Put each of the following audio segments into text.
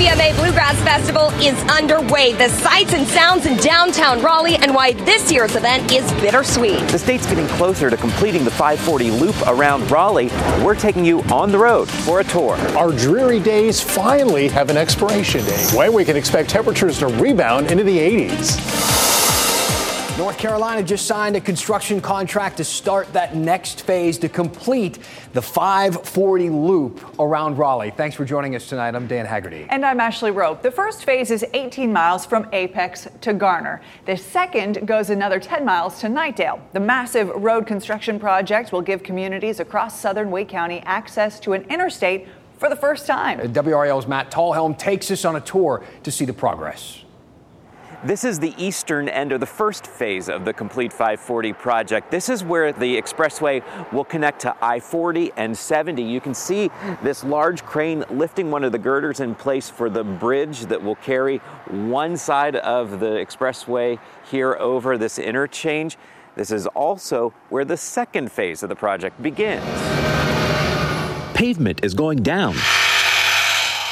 The IBMA Bluegrass Festival is underway. The sights and sounds in downtown Raleigh and why this year's event is bittersweet. The state's getting closer to completing the 540 loop around Raleigh. We're taking you on the road for a tour. Our dreary days finally have an expiration date when we can expect temperatures to rebound into the 80s. North Carolina just signed a construction contract to start that next phase to complete the 540 loop around Raleigh. Thanks for joining us tonight. I'm Dan Haggerty. And I'm Ashley Rope. The first phase is 18 miles from Apex to Garner. The second goes another 10 miles to Knightdale. The massive road construction project will give communities across southern Wake County access to an interstate for the first time. WRAL's Matt Talhelm takes us on a tour to see the progress. This is the eastern end of the first phase of the Complete 540 project. This is where the expressway will connect to I 40 and 70. You can see this large crane lifting one of the girders in place for the bridge that will carry one side of the expressway here over this interchange. This is also where the second phase of the project begins. Pavement is going down.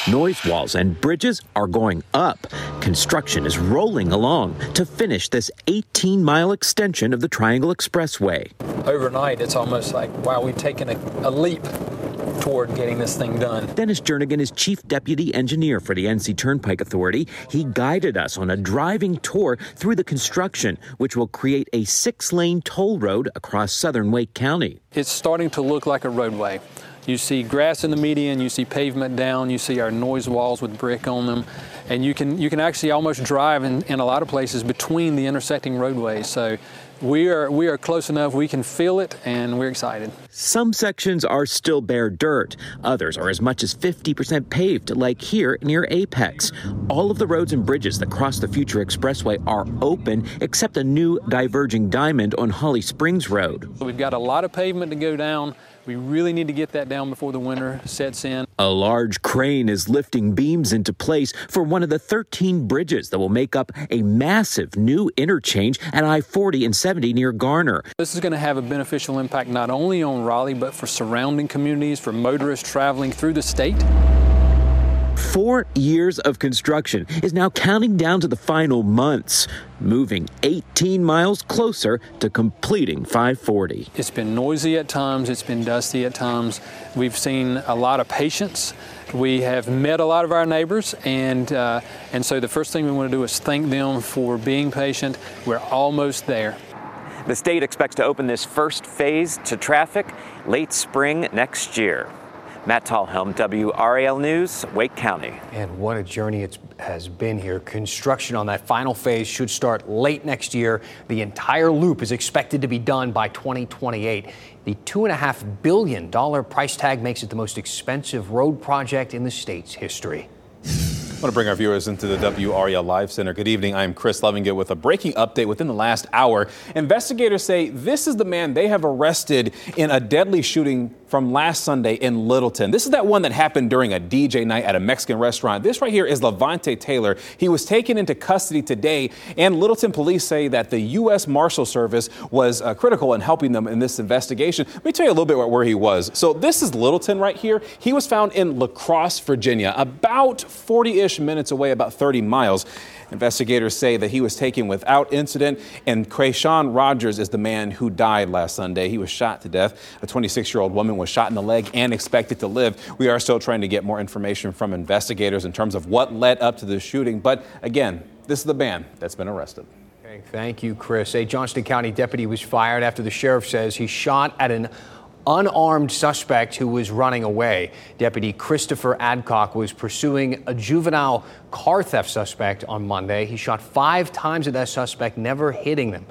Noise walls and bridges are going up. Construction is rolling along to finish this 18 mile extension of the Triangle Expressway. Overnight, it's almost like, wow, we've taken a, a leap toward getting this thing done. Dennis Jernigan is chief deputy engineer for the NC Turnpike Authority. He guided us on a driving tour through the construction, which will create a six lane toll road across southern Wake County. It's starting to look like a roadway. You see grass in the median, you see pavement down, you see our noise walls with brick on them, and you can you can actually almost drive in, in a lot of places between the intersecting roadways. So we are we are close enough we can feel it and we're excited. Some sections are still bare dirt. Others are as much as 50% paved like here near apex. All of the roads and bridges that cross the future expressway are open except a new diverging diamond on holly springs road. We've got a lot of pavement to go down we really need to get that down before the winter sets in. A large crane is lifting beams into place for one of the 13 bridges that will make up a massive new interchange at I 40 and 70 near Garner. This is going to have a beneficial impact not only on Raleigh, but for surrounding communities, for motorists traveling through the state. Four years of construction is now counting down to the final months, moving 18 miles closer to completing 540. It's been noisy at times, it's been dusty at times. We've seen a lot of patience. We have met a lot of our neighbors, and, uh, and so the first thing we want to do is thank them for being patient. We're almost there. The state expects to open this first phase to traffic late spring next year. Matt Talhelm, WRAL News, Wake County. And what a journey it has been here. Construction on that final phase should start late next year. The entire loop is expected to be done by 2028. The $2.5 billion price tag makes it the most expensive road project in the state's history. I want to bring our viewers into the WRAL Live Center. Good evening. I'm Chris Lovingood with a breaking update within the last hour. Investigators say this is the man they have arrested in a deadly shooting from last Sunday in Littleton. This is that one that happened during a DJ night at a Mexican restaurant. This right here is Levante Taylor. He was taken into custody today, and Littleton police say that the U.S. Marshal Service was uh, critical in helping them in this investigation. Let me tell you a little bit about where he was. So this is Littleton right here. He was found in La Crosse, Virginia, about 40 ish minutes away, about 30 miles. Investigators say that he was taken without incident, and Krayshawn Rogers is the man who died last Sunday. He was shot to death. A 26 year old woman was shot in the leg and expected to live. We are still trying to get more information from investigators in terms of what led up to the shooting. But again, this is the man that's been arrested. Okay, thank you, Chris. A Johnston County deputy was fired after the sheriff says he shot at an unarmed suspect who was running away. Deputy Christopher Adcock was pursuing a juvenile car theft suspect on Monday. He shot five times at that suspect, never hitting them.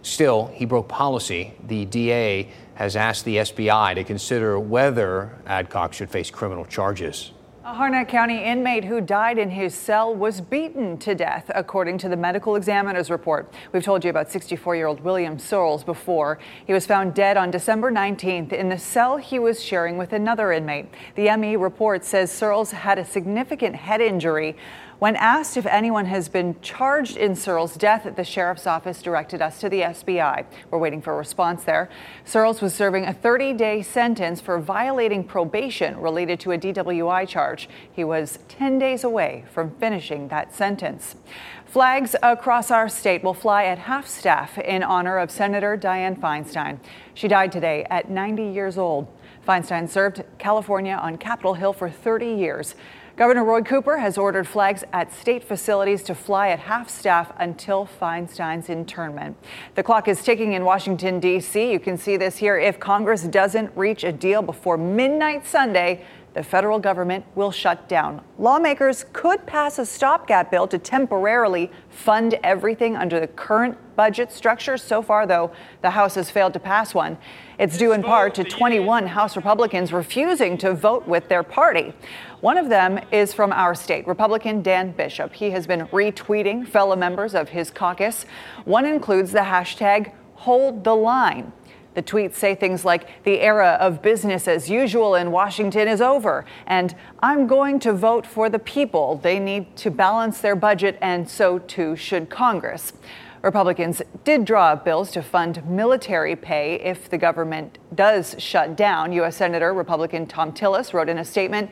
Still, he broke policy. The DA has asked the SBI to consider whether Adcock should face criminal charges. A Harnett County inmate who died in his cell was beaten to death, according to the medical examiner's report. We've told you about 64 year old William Searles before. He was found dead on December 19th in the cell he was sharing with another inmate. The ME report says Searles had a significant head injury. When asked if anyone has been charged in Searles' death, the sheriff's office directed us to the SBI. We're waiting for a response there. Searles was serving a 30 day sentence for violating probation related to a DWI charge. He was 10 days away from finishing that sentence. Flags across our state will fly at half staff in honor of Senator Dianne Feinstein. She died today at 90 years old. Feinstein served California on Capitol Hill for 30 years. Governor Roy Cooper has ordered flags at state facilities to fly at half staff until Feinstein's internment. The clock is ticking in Washington, D.C. You can see this here. If Congress doesn't reach a deal before midnight Sunday, the federal government will shut down. Lawmakers could pass a stopgap bill to temporarily fund everything under the current budget structure. So far, though, the House has failed to pass one. It's due in part to 21 House Republicans refusing to vote with their party. One of them is from our state, Republican Dan Bishop. He has been retweeting fellow members of his caucus. One includes the hashtag hold the line. The tweets say things like, the era of business as usual in Washington is over, and I'm going to vote for the people. They need to balance their budget, and so too should Congress. Republicans did draw up bills to fund military pay if the government does shut down. U.S. Senator Republican Thom Tillis wrote in a statement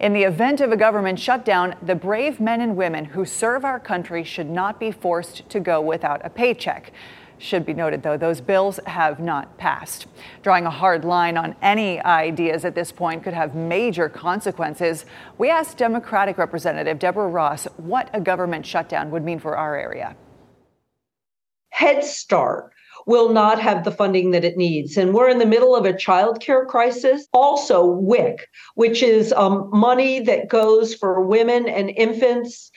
In the event of a government shutdown, the brave men and women who serve our country should not be forced to go without a paycheck. Should be noted, though, those bills have not passed. Drawing a hard line on any ideas at this point could have major consequences. We asked Democratic Representative Deborah Ross what a government shutdown would mean for our area. Head Start will not have the funding that it needs. And we're in the middle of a child care crisis. Also, WIC, which is um, money that goes for women and infants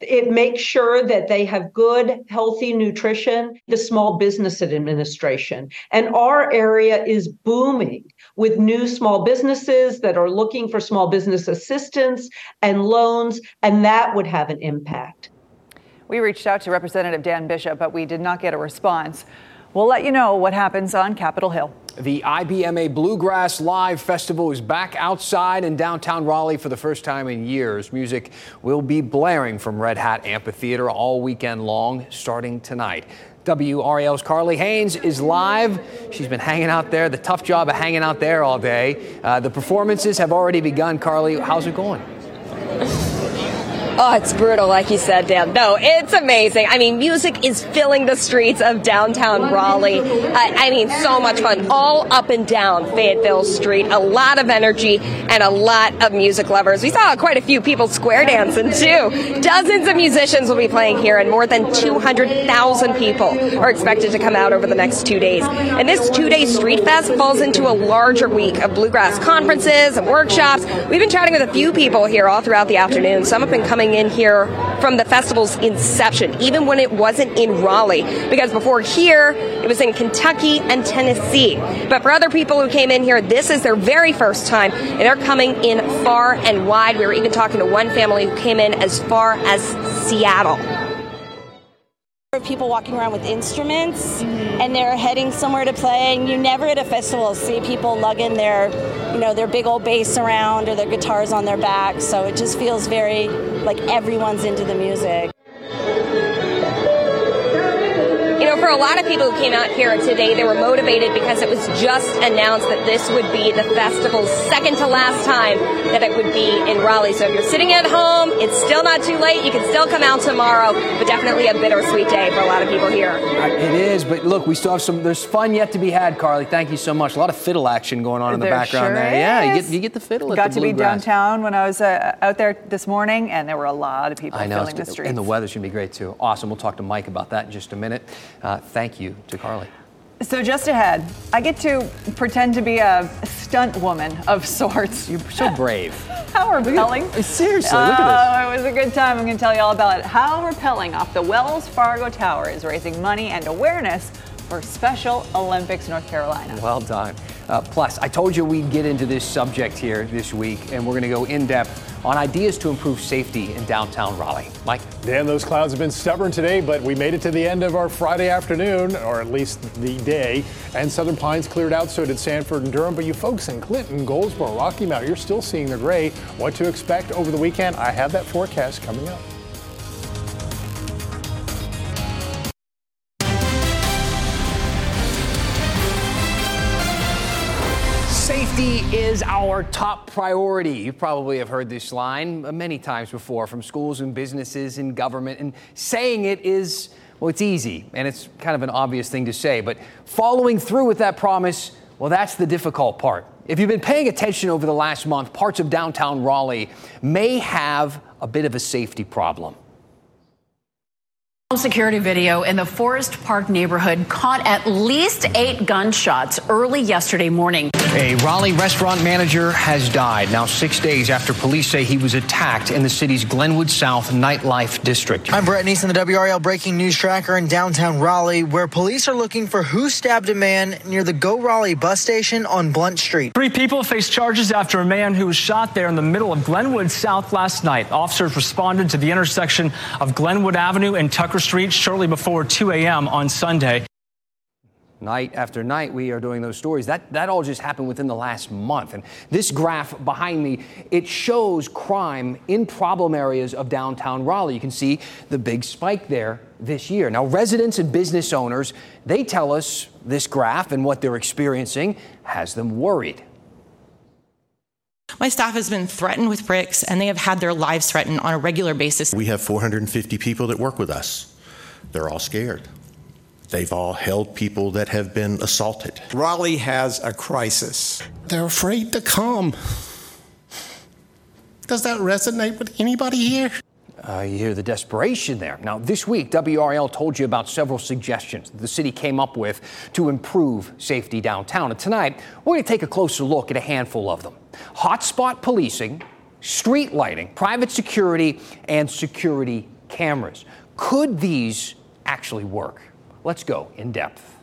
it makes sure that they have good, healthy nutrition, the Small Business Administration. And our area is booming with new small businesses that are looking for small business assistance and loans, and that would have an impact. We reached out to Representative Dan Bishop, but we did not get a response. We'll let you know what happens on Capitol Hill. The IBMA Bluegrass Live Festival is back outside in downtown Raleigh for the first time in years. Music will be blaring from Red Hat Amphitheater all weekend long, starting tonight. WRAL's Carly Haynes is live. She's been hanging out there, the tough job of hanging out there all day. Uh, the performances have already begun. Carly, how's it going? Oh, it's brutal, like you said, Dan. No, it's amazing. I mean, music is filling the streets of downtown Raleigh. Uh, I mean, so much fun. All up and down Fayetteville Street. A lot of energy and a lot of music lovers. We saw quite a few people square dancing, too. Dozens of musicians will be playing here, and more than 200,000 people are expected to come out over the next two days. And this two day street fest falls into a larger week of bluegrass conferences and workshops. We've been chatting with a few people here all throughout the afternoon. Some have been coming coming in here from the festival's inception, even when it wasn't in Raleigh. Because before here, it was in Kentucky and Tennessee. But for other people who came in here, this is their very first time, and they're coming in far and wide. We were even talking to one family who came in as far as Seattle people walking around with instruments mm-hmm. and they're heading somewhere to play and you never at a festival see people lugging their you know their big old bass around or their guitars on their back. So it just feels very like everyone's into the music for a lot of people who came out here today, they were motivated because it was just announced that this would be the festival's second to last time that it would be in Raleigh. So if you're sitting at home, it's still not too late. You can still come out tomorrow, but definitely a bittersweet day for a lot of people here. It is, but look, we still have some. There's fun yet to be had, Carly. Thank you so much. A lot of fiddle action going on in the background sure there. Is. Yeah, you get you get the fiddle. Got the to be downtown when I was uh, out there this morning, and there were a lot of people I know, filling the streets. And the weather's gonna be great too. Awesome. We'll talk to Mike about that in just a minute. Uh, thank you to Carly. So just ahead, I get to pretend to be a stunt woman of sorts. You're so brave. How rappelling. seriously, look at this. Oh, it was a good time. I'm going to tell you all about it. How rappelling off the Wells Fargo Tower is raising money and awareness for Special Olympics North Carolina. Well done. Uh, plus, I told you we'd get into this subject here this week, and we're going to go in depth on ideas to improve safety in downtown Raleigh. Mike? Dan, those clouds have been stubborn today, but we made it to the end of our Friday afternoon, or at least the day, and Southern Pines cleared out, so did Sanford and Durham. But you folks in Clinton, Goldsboro, Rocky Mount, you're still seeing the gray. What to expect over the weekend? I have that forecast coming up. Safety is our top priority. You probably have heard this line uh, many times before from schools and businesses and government, and saying it is, well, it's easy and it's kind of an obvious thing to say, but following through with that promise, well, that's the difficult part. If you've been paying attention over the last month, parts of downtown Raleigh may have a bit of a safety problem. Security video in the Forest Park neighborhood caught at least eight gunshots early yesterday morning. A Raleigh restaurant manager has died now six days after police say he was attacked in the city's Glenwood South nightlife district. I'm Brett Neeson, the WRAL breaking news tracker in downtown Raleigh, where police are looking for who stabbed a man near the Go Raleigh bus station on Blunt Street. Three people face charges after a man who was shot there in the middle of Glenwood South last night. Officers responded to the intersection of Glenwood Avenue and Tucker Street shortly before 2 a.m. on Sunday. Night after night, we are doing those stories. That, that all just happened within the last month. And this graph behind me, it shows crime in problem areas of downtown Raleigh. You can see the big spike there this year. Now, residents and business owners, they tell us this graph and what they're experiencing has them worried. My staff has been threatened with bricks and they have had their lives threatened on a regular basis. We have 450 people that work with us. They're all scared. They've all held people that have been assaulted. Raleigh has a crisis. They're afraid to come. Does that resonate with anybody here? Uh, you hear the desperation there. Now, this week, WRAL told you about several suggestions that the city came up with to improve safety downtown. And tonight, we're going to take a closer look at a handful of them hotspot policing, street lighting, private security, and security cameras. Could these actually work? Let's go in depth.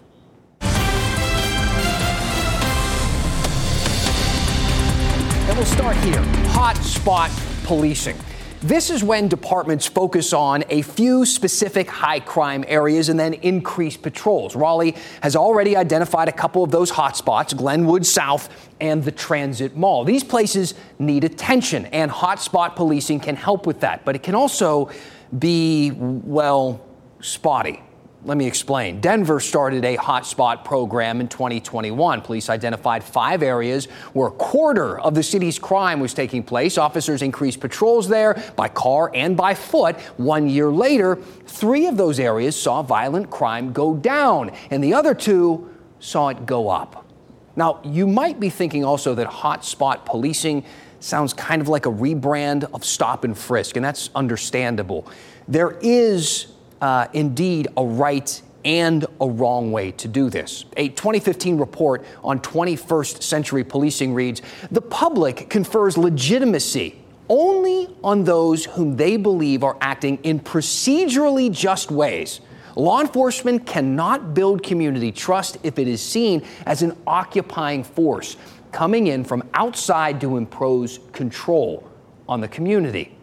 And we'll start here hot spot policing. This is when departments focus on a few specific high crime areas and then increase patrols. Raleigh has already identified a couple of those hotspots Glenwood South and the Transit Mall. These places need attention, and hotspot policing can help with that, but it can also be, well, spotty. Let me explain. Denver started a hotspot program in 2021. Police identified five areas where a quarter of the city's crime was taking place. Officers increased patrols there by car and by foot. One year later, three of those areas saw violent crime go down, and the other two saw it go up. Now, you might be thinking also that hotspot policing sounds kind of like a rebrand of stop and frisk, and that's understandable. There is uh, indeed a right and a wrong way to do this. A 2015 report on 21st century policing reads The public confers legitimacy only on those whom they believe are acting in procedurally just ways. Law enforcement cannot build community trust if it is seen as an occupying force coming in from outside to impose control on the community.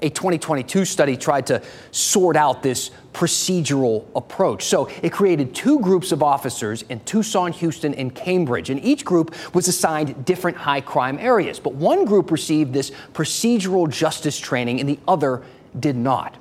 A 2022 study tried to sort out this procedural approach. So it created two groups of officers in Tucson, Houston, and Cambridge, and each group was assigned different high crime areas. But one group received this procedural justice training and the other did not.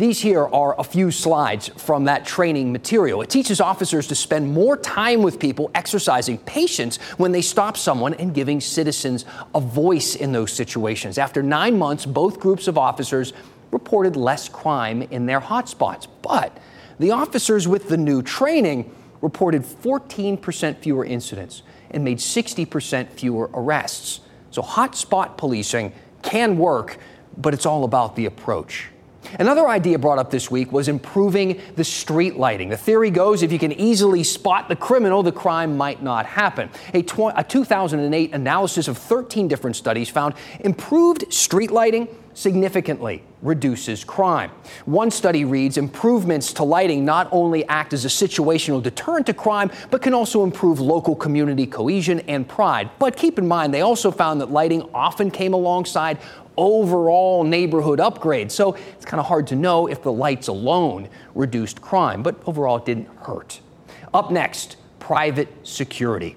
These here are a few slides from that training material. It teaches officers to spend more time with people, exercising patience when they stop someone and giving citizens a voice in those situations. After nine months, both groups of officers reported less crime in their hotspots. But the officers with the new training reported 14% fewer incidents and made 60% fewer arrests. So hotspot policing can work, but it's all about the approach. Another idea brought up this week was improving the street lighting. The theory goes if you can easily spot the criminal, the crime might not happen. A, tw- a 2008 analysis of 13 different studies found improved street lighting significantly reduces crime. One study reads improvements to lighting not only act as a situational deterrent to crime, but can also improve local community cohesion and pride. But keep in mind, they also found that lighting often came alongside overall neighborhood upgrades. So it's kind of hard to know if the lights alone reduced crime, but overall it didn't hurt. Up next, private security.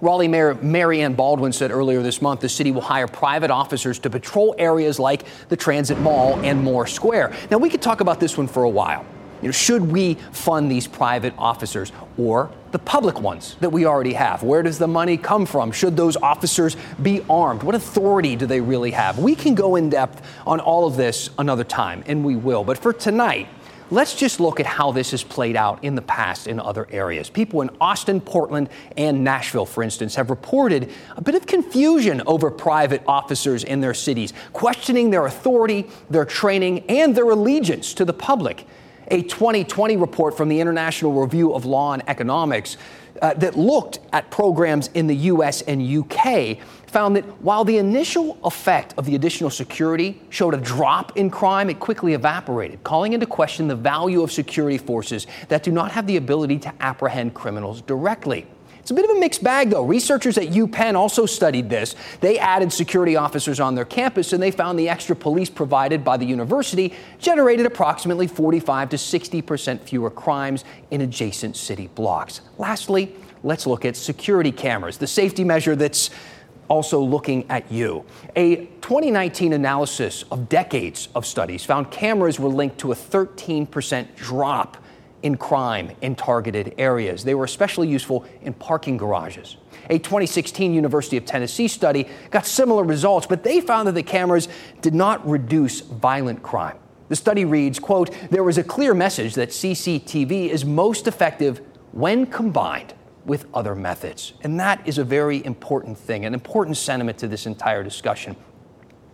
Raleigh Mayor Mary Ann Baldwin said earlier this month the city will hire private officers to patrol areas like the Transit Mall and Moore Square. Now, we could talk about this one for a while. You know, should we fund these private officers or the public ones that we already have? Where does the money come from? Should those officers be armed? What authority do they really have? We can go in depth on all of this another time, and we will. But for tonight, Let's just look at how this has played out in the past in other areas. People in Austin, Portland, and Nashville, for instance, have reported a bit of confusion over private officers in their cities, questioning their authority, their training, and their allegiance to the public. A 2020 report from the International Review of Law and Economics uh, that looked at programs in the US and UK found that while the initial effect of the additional security showed a drop in crime, it quickly evaporated, calling into question the value of security forces that do not have the ability to apprehend criminals directly. It's a bit of a mixed bag, though. Researchers at UPenn also studied this. They added security officers on their campus, and they found the extra police provided by the university generated approximately 45 to 60 percent fewer crimes in adjacent city blocks. Lastly, let's look at security cameras, the safety measure that's also looking at you. A 2019 analysis of decades of studies found cameras were linked to a 13% drop in crime in targeted areas. They were especially useful in parking garages. A 2016 University of Tennessee study got similar results, but they found that the cameras did not reduce violent crime. The study reads, quote, there was a clear message that CCTV is most effective when combined with other methods. And that is a very important thing, an important sentiment to this entire discussion.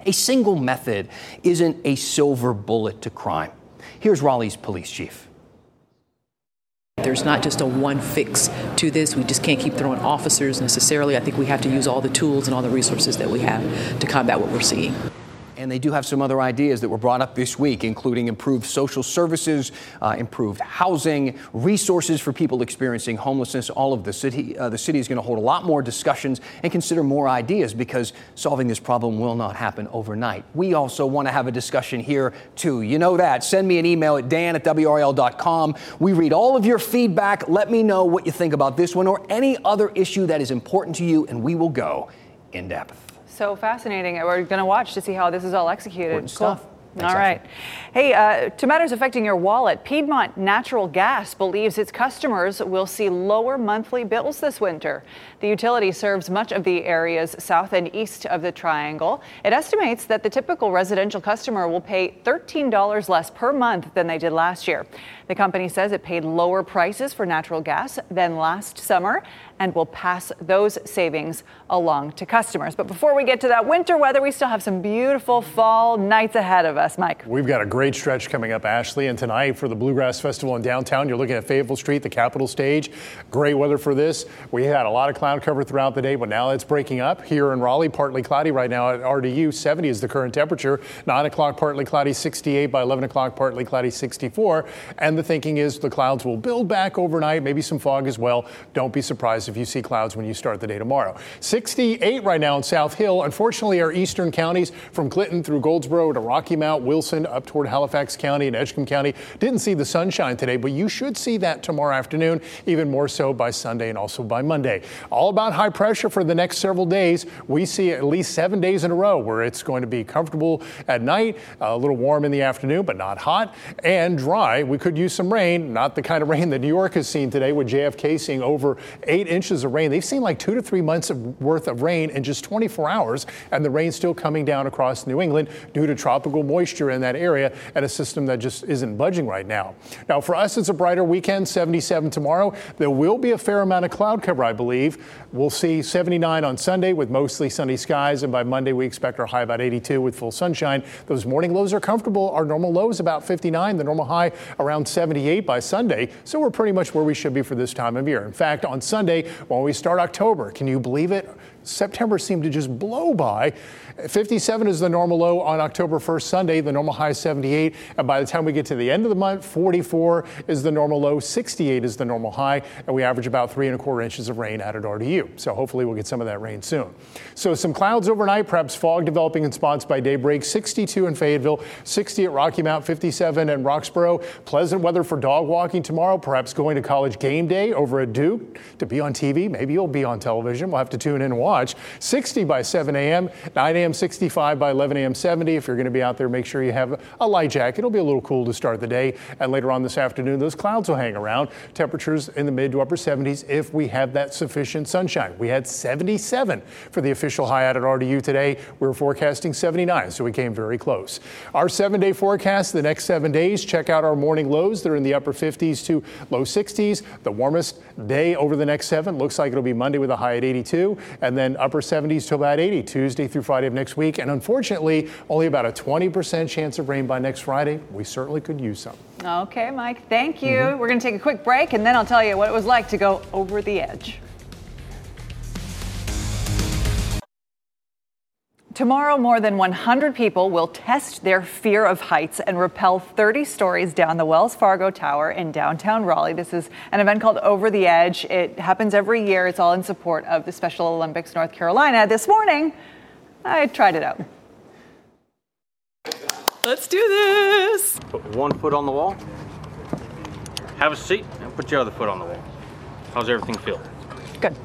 A single method isn't a silver bullet to crime. Here's Raleigh's police chief. There's not just a one fix to this. We just can't keep throwing officers necessarily. I think we have to use all the tools and all the resources that we have to combat what we're seeing. And they do have some other ideas that were brought up this week, including improved social services, uh, improved housing, resources for people experiencing homelessness. All of the city, uh, the city is going to hold a lot more discussions and consider more ideas because solving this problem will not happen overnight. We also want to have a discussion here too. You know that. Send me an email at dan at WRAL.com. We read all of your feedback. Let me know what you think about this one or any other issue that is important to you, and we will go in depth. So fascinating. We're going to watch to see how this is all executed. Important cool. stuff. All right. Hey, uh, to matters affecting your wallet, Piedmont Natural Gas believes its customers will see lower monthly bills this winter. The utility serves much of the areas south and east of the triangle. It estimates that the typical residential customer will pay $13 less per month than they did last year. The company says it paid lower prices for natural gas than last summer and will pass those savings along to customers. But before we get to that winter weather, we still have some beautiful fall nights ahead of us, Mike. We've got a great stretch coming up, Ashley. And tonight for the Bluegrass Festival in downtown, you're looking at Fayetteville Street, the Capitol stage. Great weather for this. We had a lot of cloud cover throughout the day, but now it's breaking up here in Raleigh. Partly cloudy right now at RDU. 70 is the current temperature. 9 o'clock, partly cloudy, 68. By 11 o'clock, partly cloudy, 64. And the thinking is the clouds will build back overnight, maybe some fog as well. Don't be surprised if you see clouds when you start the day tomorrow. 68 right now in South Hill. Unfortunately, our eastern counties from Clinton through Goldsboro to Rocky Mount, Wilson, up toward Halifax County and Edgecombe County didn't see the sunshine today, but you should see that tomorrow afternoon, even more so by Sunday and also by Monday. All about high pressure for the next several days. We see at least seven days in a row where it's going to be comfortable at night, a little warm in the afternoon, but not hot and dry. We could use some rain, not the kind of rain that New York has seen today with JFK seeing over eight inches of rain. They've seen like two to three months of worth of rain in just 24 hours, and the rain's still coming down across New England due to tropical moisture in that area and a system that just isn't budging right now. Now, for us, it's a brighter weekend, 77 tomorrow. There will be a fair amount of cloud cover, I believe. We'll see 79 on Sunday with mostly sunny skies, and by Monday, we expect our high about 82 with full sunshine. Those morning lows are comfortable. Our normal low is about 59, the normal high around 78 by Sunday. So we're pretty much where we should be for this time of year. In fact, on Sunday, when we start October, can you believe it? September seemed to just blow by. 57 is the normal low on October 1st, Sunday. The normal high is 78. And by the time we get to the end of the month, 44 is the normal low, 68 is the normal high. And we average about three and a quarter inches of rain at RDU. So hopefully we'll get some of that rain soon. So some clouds overnight, perhaps fog developing in spots by daybreak. 62 in Fayetteville, 60 at Rocky Mount, 57 in Roxboro. Pleasant weather for dog walking tomorrow, perhaps going to college game day over at Duke to be on TV. Maybe you'll be on television. We'll have to tune in and watch. 60 by 7 a.m., 9 a.m. 65 by 11 a.m. 70. If you're going to be out there, make sure you have a light jacket. It'll be a little cool to start the day. And later on this afternoon, those clouds will hang around. Temperatures in the mid to upper 70s if we have that sufficient sunshine. We had 77 for the official high out at RDU today. We were forecasting 79, so we came very close. Our seven day forecast the next seven days. Check out our morning lows. They're in the upper 50s to low 60s. The warmest day over the next seven looks like it'll be Monday with a high at 82, and then upper 70s to about 80 Tuesday through Friday of next week. And unfortunately, only about a 20% chance of rain by next Friday. We certainly could use some. Okay, Mike, thank you. Mm-hmm. We're going to take a quick break and then I'll tell you what it was like to go over the edge. Tomorrow, more than 100 people will test their fear of heights and rappel 30 stories down the Wells Fargo Tower in downtown Raleigh. This is an event called Over the Edge. It happens every year. It's all in support of the Special Olympics North Carolina. This morning, I tried it out. Let's do this. Put one foot on the wall. Have a seat and put your other foot on the wall. How's everything feel? Good.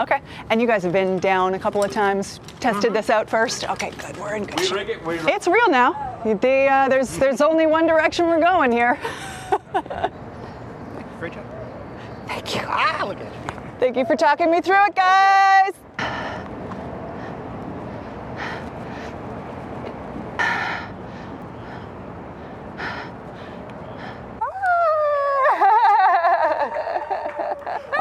Okay. And you guys have been down a couple of times, tested mm-hmm. this out first. Okay, good. We're in good we shape. It, it's real now. The, uh, there's there's only one direction we're going here. Great job. Thank you. Ah, look at you. Thank you for talking me through it, guys.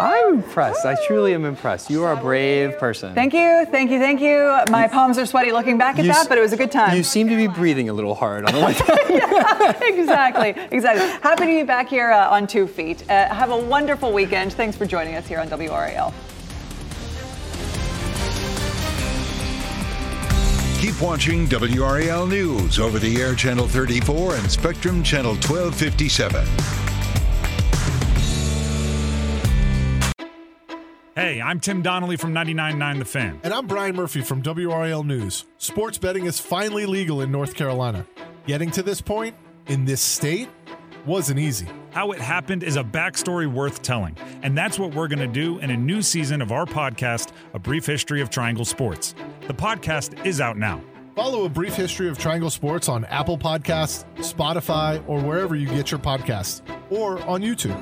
I'm impressed. I truly am impressed. You are a brave person. Thank you, thank you, thank you. My palms are sweaty looking back at you that, but it was a good time. You seem to be breathing a little hard on the way yeah, exactly, exactly. Happy to be back here uh, on two feet. Uh, have a wonderful weekend. Thanks for joining us here on WRAL. Keep watching WRAL News over the air channel 34 and Spectrum channel 1257. Hey, I'm Tim Donnelly from 99.9 The Fan. And I'm Brian Murphy from WRAL News. Sports betting is finally legal in North Carolina. Getting to this point, in this state, wasn't easy. How it happened is a backstory worth telling, and that's what we're going to do in a new season of our podcast, A Brief History of Triangle Sports. The podcast is out now. Follow A Brief History of Triangle Sports on Apple Podcasts, Spotify, or wherever you get your podcasts, or on YouTube.